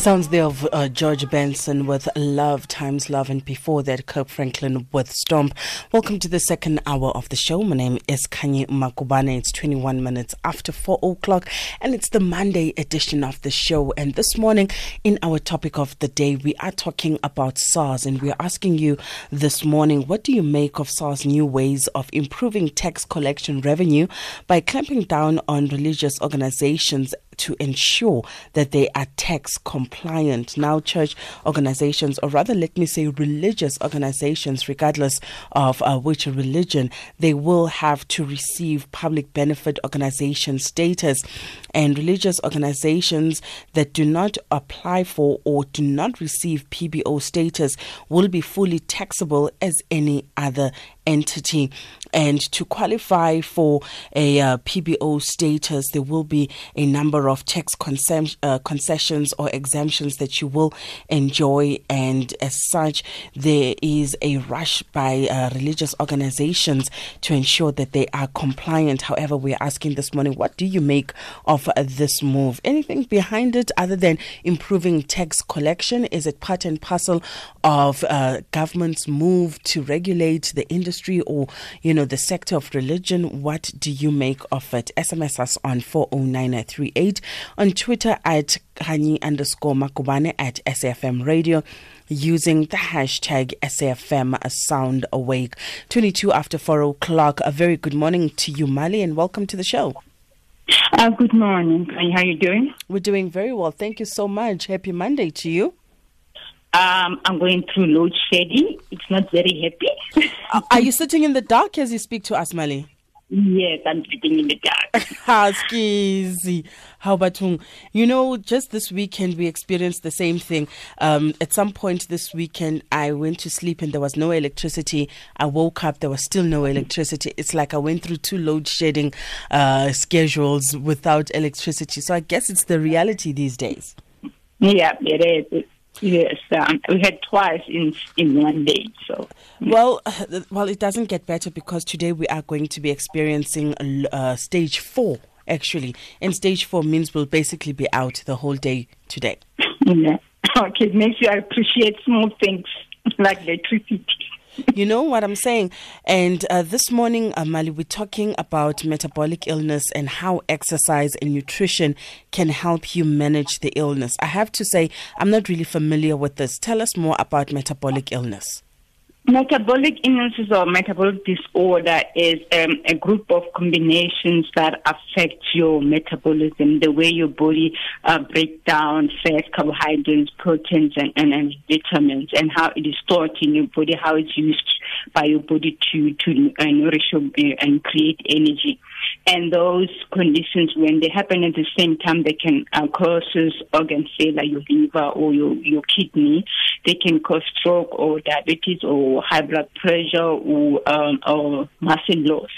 The sounds there of uh, George Benson with Love Times Love, and before that, Kirk Franklin with Stomp. Welcome to the second hour of the show. My name is Kanye Makubane. It's 21 minutes after 4 o'clock, and it's the Monday edition of the show. And this morning, in our topic of the day, we are talking about SARS, and we are asking you this morning what do you make of SARS' new ways of improving tax collection revenue by clamping down on religious organizations to ensure that they are tax compliant. Now, church organizations, or rather, let me say religious organizations, regardless of uh, which religion, they will have to receive public benefit organization status. And religious organizations that do not apply for or do not receive PBO status will be fully taxable as any other entity. And to qualify for a uh, PBO status, there will be a number of tax uh, concessions or exemptions that you will enjoy. And as such, there is a rush by uh, religious organizations to ensure that they are compliant. However, we're asking this morning, what do you make of uh, this move? Anything behind it other than improving tax collection? Is it part and parcel of uh, government's move to regulate the industry or, you know, the sector of religion? What do you make of it? SMS us on 40938 on Twitter at Kanye underscore Makubane at SAFM Radio using the hashtag SAFM Sound Awake. 22 after 4 o'clock. A very good morning to you, Mali, and welcome to the show. Uh, good morning. How are you doing? We're doing very well. Thank you so much. Happy Monday to you. Um, I'm going through load shedding. It's not very happy. are you sitting in the dark as you speak to us, Mali? Yes, I'm sitting in the dark. Huskies. How about you know, just this weekend we experienced the same thing. Um, at some point this weekend, I went to sleep and there was no electricity. I woke up, there was still no electricity. It's like I went through two load shedding uh, schedules without electricity. So I guess it's the reality these days. Yeah, it is. Yes, um, we had twice in in one day. So well, well, it doesn't get better because today we are going to be experiencing uh, stage four. Actually, and stage four means we'll basically be out the whole day today. Yeah. Okay, it makes you appreciate small things like electricity you know what I'm saying? And uh, this morning, Amali, we're talking about metabolic illness and how exercise and nutrition can help you manage the illness. I have to say, I'm not really familiar with this. Tell us more about metabolic illness. Metabolic illnesses or metabolic disorder is um, a group of combinations that affect your metabolism, the way your body uh, breaks down fats, carbohydrates, proteins, and, and, and, vitamins, and how it is stored in your body, how it's used by your body to to uh, nourish your, uh, and create energy and those conditions, when they happen at the same time, they can uh, cause organ failure, your liver or your, your kidney. They can cause stroke or diabetes or high blood pressure or, um, or muscle loss.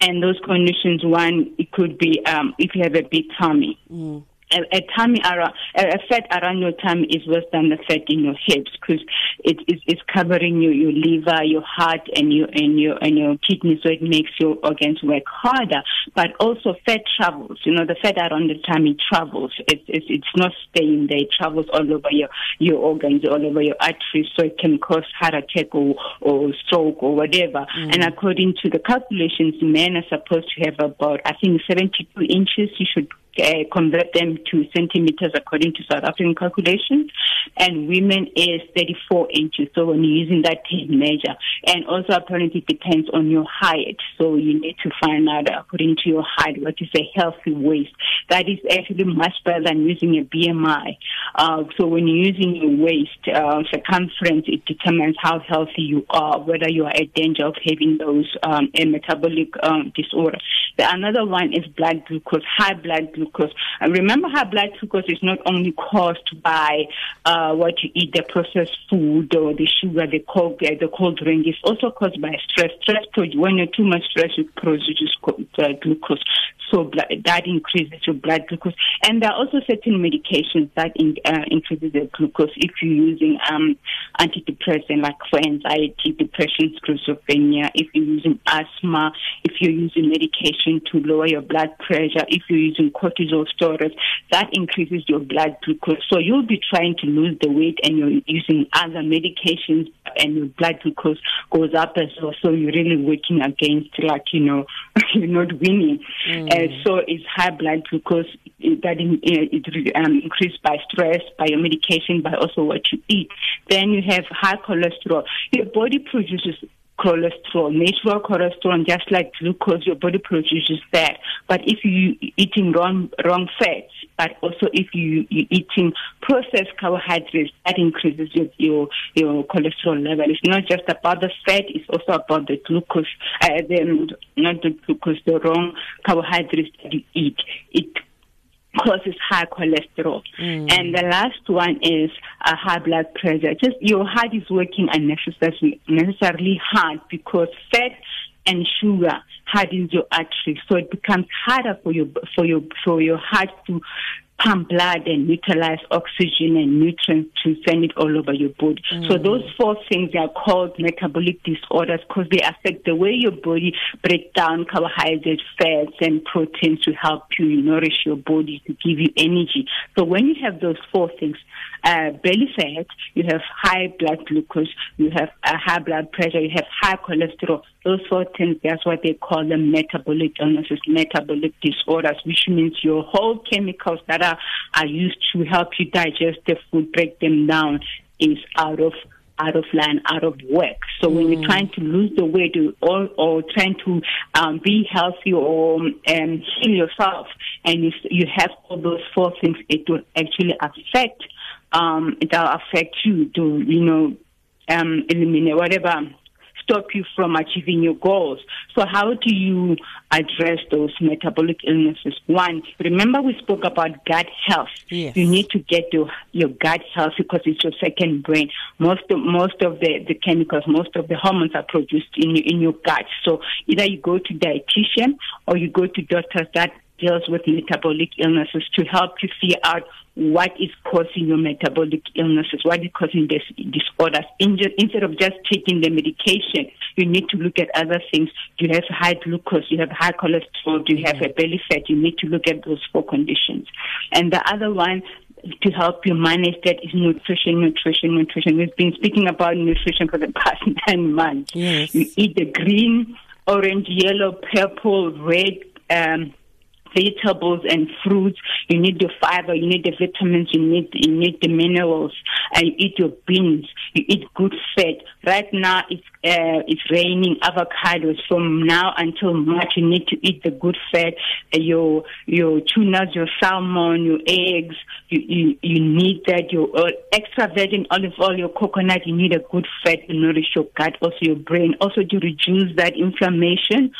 And those conditions, one, it could be um, if you have a big tummy. Mm a, a tummy around, a fat around your tummy is worse than the fat in your hips because it is it's covering your, your liver, your heart, and your and your and your kidneys, so it makes your organs work harder. But also fat travels. You know, the fat around the tummy travels. It's it's, it's not staying there. It travels all over your your organs, all over your arteries, so it can cause heart attack or or stroke or whatever. Mm. And according to the calculations, men are supposed to have about I think 72 inches. You should uh, convert them to centimeters according to South African calculations, and women is 34 inches. So when you're using that measure, and also apparently it depends on your height. So you need to find out according to your height what is a healthy waist. That is actually much better than using a BMI. Uh, so when you're using your waist uh, circumference, it determines how healthy you are, whether you are at danger of having those um, a metabolic um, disorder. The another one is blood glucose, high blood glucose glucose. And remember, how blood glucose is not only caused by uh, what you eat, the processed food or the sugar, the cold, uh, the cold drink. It's also caused by stress. Stress, when you're too much stress, you produce uh, glucose. So blood, that increases your blood glucose. And there are also certain medications that in, uh, the glucose. If you're using um, antidepressant like for anxiety, depression, schizophrenia, if you're using asthma, if you're using medication to lower your blood pressure, if you're using cortisol steroids, that increases your blood glucose. So you'll be trying to lose the weight and you're using other medications and your blood glucose goes up as well. So you're really working against like, you know, you're not winning. Mm. Uh, so it's high blood glucose that in, it um, increased by stress, by your medication, by also what you eat. Then you have high cholesterol. Your body produces cholesterol, natural cholesterol, just like glucose, your body produces that. But if you eating wrong wrong fats, but also if you you eating processed carbohydrates, that increases your, your your cholesterol level. It's not just about the fat; it's also about the glucose, uh, the not the glucose, the wrong carbohydrates that you eat. It causes high cholesterol. Mm. And the last one is a high blood pressure. Just your heart is working unnecessarily necessarily hard because fat and sugar hardens your arteries, so it becomes harder for your for your for your heart to pump blood and utilize oxygen and nutrients to send it all over your body. Mm. So those four things are called metabolic disorders because they affect the way your body breaks down carbohydrates, fats, and proteins to help you nourish your body to give you energy. So when you have those four things, uh, belly fat, you have high blood glucose, you have a high blood pressure, you have high cholesterol. Those four things, that's what they call them metabolic illnesses, metabolic disorders, which means your whole chemicals that are, are used to help you digest the food, break them down, is out of out of line, out of work. So when you're mm. trying to lose the weight or, or trying to um, be healthy or um, heal yourself, and you, you have all those four things, it will actually affect um, that'll affect you to, you know, um, eliminate whatever stop you from achieving your goals. So how do you address those metabolic illnesses? One, remember we spoke about gut health. Yes. You need to get your, your gut health because it's your second brain. Most of, most of the, the chemicals, most of the hormones are produced in your, in your gut. So either you go to dietitian or you go to doctors that deals with metabolic illnesses to help you figure out what is causing your metabolic illnesses, what is causing this disorders. Instead of just taking the medication, you need to look at other things. You have high glucose, you have high cholesterol, do you have a belly fat. You need to look at those four conditions. And the other one to help you manage that is nutrition, nutrition, nutrition. We've been speaking about nutrition for the past nine months. Yes. You eat the green, orange, yellow, purple, red, um, vegetables and fruits. You need the fiber, you need the vitamins, you need you need the minerals. And you eat your beans, you eat good fat. Right now it's uh, it's raining avocados. From now until March, you need to eat the good fat. Uh, your your tunas, your salmon, your eggs. You you, you need that. Your uh, extra virgin olive oil, your coconut. You need a good fat to nourish your gut, also your brain, also to reduce that inflammation.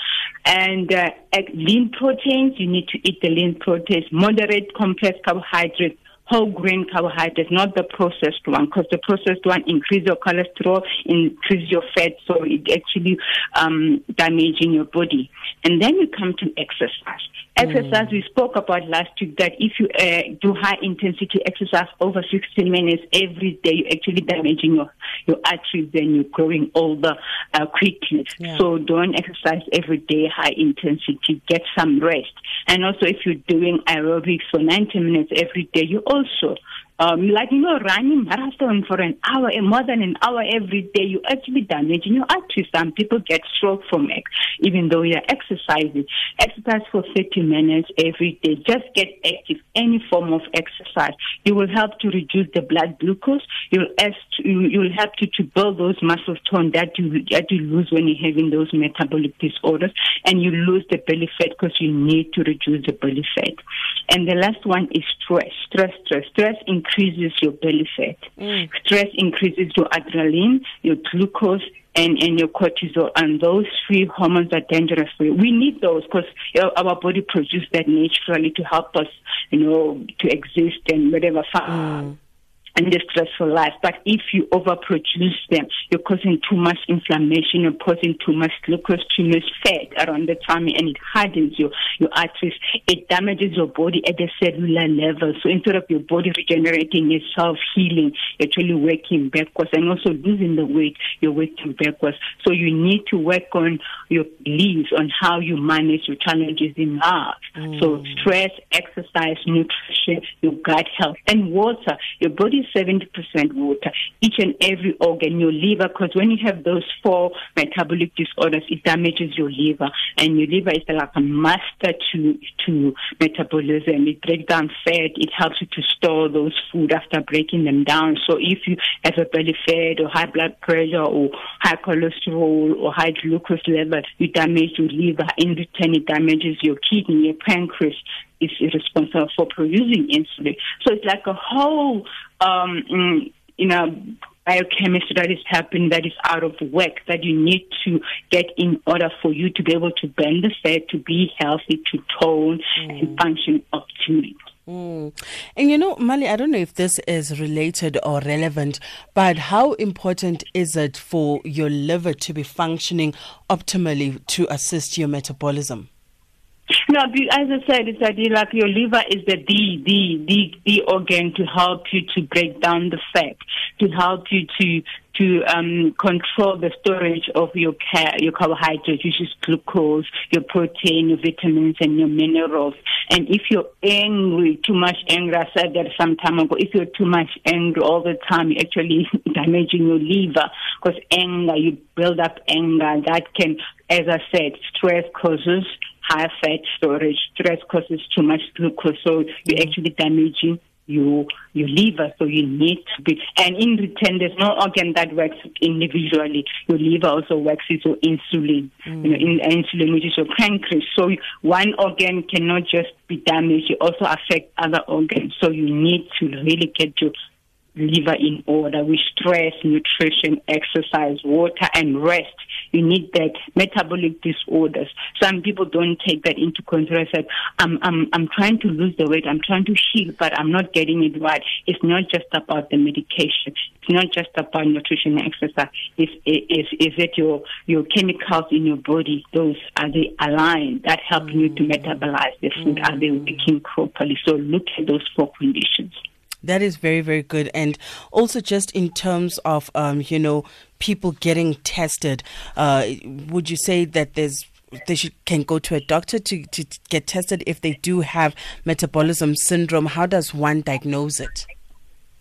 And uh, lean proteins. You need to eat the lean proteins. Moderate complex carbohydrates whole grain carbohydrates, not the processed one, because the processed one increase your cholesterol, increase your fat, so it actually um, damaging your body. And then you come to exercise. Exercise, mm. we spoke about last week that if you uh, do high intensity exercise over 60 minutes every day, you're actually damaging your, your arteries and you're growing older uh, quickly. Yeah. So don't exercise every day, high intensity, get some rest. And also if you're doing aerobics for 90 minutes every day, you also um, like you know, running marathon for an hour, eh, more than an hour every day, you actually damaging your arteries. Some people get stroke from it, even though you're exercising. Exercise for 30 minutes every day. Just get active. Any form of exercise, you will help to reduce the blood glucose. You'll you will help to to build those muscle tone that you that you lose when you're having those metabolic disorders, and you lose the belly fat because you need to reduce the belly fat. And the last one is stress. Stress, stress, stress. In increases your belly fat. Mm. Stress increases your adrenaline, your glucose, and, and your cortisol, and those three hormones are dangerous for you. We need those because you know, our body produces that naturally to help us, you know, to exist and whatever. Mm. And the stressful life. But if you overproduce them, you're causing too much inflammation, you're causing too much glucose, too much fat around the tummy, and it hardens your, your arteries. It damages your body at the cellular level. So instead of your body regenerating itself, healing, you're actually working backwards and also losing the weight, you're working backwards. So you need to work on your beliefs on how you manage your challenges in life. Mm. So stress, exercise, nutrition, your gut health, and water. Your body is 70% water. Each and every organ, your liver, because when you have those four metabolic disorders, it damages your liver. And your liver is like a master to, to metabolism. It breaks down fat. It helps you to store those food after breaking them down. So if you have a belly fat or high blood pressure or high cholesterol or high glucose level, you damage your liver. In return, it damages your kidney, your pancreas is responsible for producing insulin. So it's like a whole, um, mm, you know, biochemistry that is happening that is out of whack that you need to get in order for you to be able to burn the fat, to be healthy, to tone mm. and function optimally. Mm. And you know, Mali, I don't know if this is related or relevant, but how important is it for your liver to be functioning optimally to assist your metabolism? No, as I said, it's that like your liver is the the the, the organ to help you to break down the fat, to help you to to um, control the storage of your ca- your carbohydrates, which is glucose, your protein, your vitamins, and your minerals. And if you're angry, too much anger, I said that some time ago, if you're too much angry all the time, you're actually damaging your liver because anger, you build up anger. That can, as I said, stress causes high fat storage. Stress causes too much glucose, so you're actually damaging your your liver. So you need to be, and in return, there's no organ that works individually. Your liver also works with your insulin, mm. you know, in, insulin which is your pancreas. So one organ cannot just be damaged; it also affect other organs. So you need to really get your liver in order with stress, nutrition, exercise, water, and rest. You need that metabolic disorders. Some people don't take that into consideration. I'm, I'm, I'm trying to lose the weight. I'm trying to heal, but I'm not getting it right. It's not just about the medication. It's not just about nutrition and exercise. Is is is it your your chemicals in your body? Those are they aligned? That help you to mm. metabolize the food? Are they working properly? So look at those four conditions. That is very, very good. And also, just in terms of, um, you know, people getting tested, uh, would you say that there's they should, can go to a doctor to, to get tested if they do have metabolism syndrome? How does one diagnose it?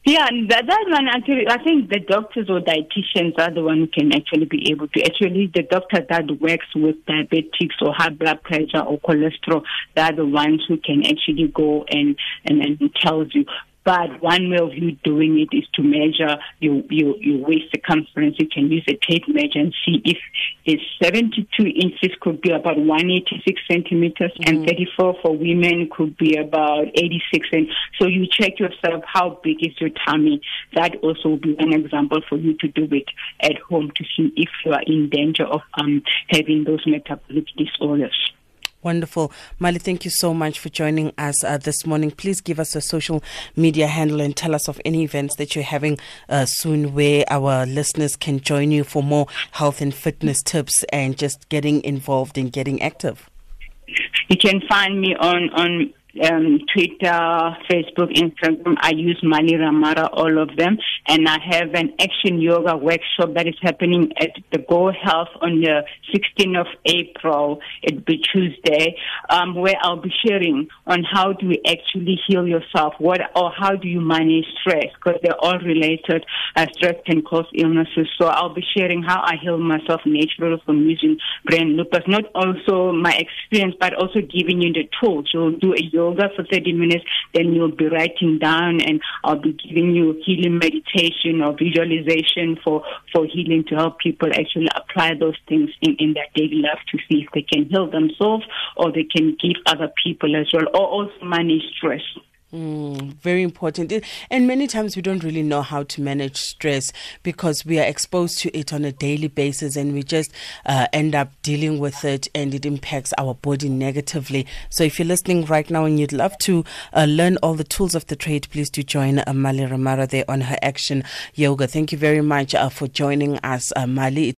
Yeah, that, that one actually, I think the doctors or dietitians are the one who can actually be able to. Actually, the doctor that works with diabetics or high blood pressure or cholesterol, they're the ones who can actually go and and, and tells you. But one way of you doing it is to measure your, your, your waist circumference. You can use a tape measure and see if it's 72 inches could be about 186 centimeters mm-hmm. and 34 for women could be about 86. And so you check yourself how big is your tummy. That also will be an example for you to do it at home to see if you are in danger of um, having those metabolic disorders. Wonderful. Mali, thank you so much for joining us uh, this morning. Please give us a social media handle and tell us of any events that you're having uh, soon where our listeners can join you for more health and fitness tips and just getting involved and getting active. You can find me on, on um, Twitter, Facebook, Instagram. I use Mali Ramara, all of them. And I have an action yoga workshop that is happening at the Go Health on the 16th of April. It'll be Tuesday, um, where I'll be sharing on how do we actually heal yourself, what or how do you manage stress, because they're all related. Uh, stress can cause illnesses. So I'll be sharing how I heal myself naturally from using brain lupus. Not also my experience, but also giving you the tools. You'll do a yoga yoga for 30 minutes, then you'll be writing down and I'll be giving you healing meditation or visualization for, for healing to help people actually apply those things in, in their daily life to see if they can heal themselves or they can give other people as well or also manage stress. Mm, very important. And many times we don't really know how to manage stress because we are exposed to it on a daily basis and we just uh, end up dealing with it and it impacts our body negatively. So if you're listening right now and you'd love to uh, learn all the tools of the trade, please do join uh, Mali Ramara there on her Action Yoga. Thank you very much uh, for joining us, uh, Mali.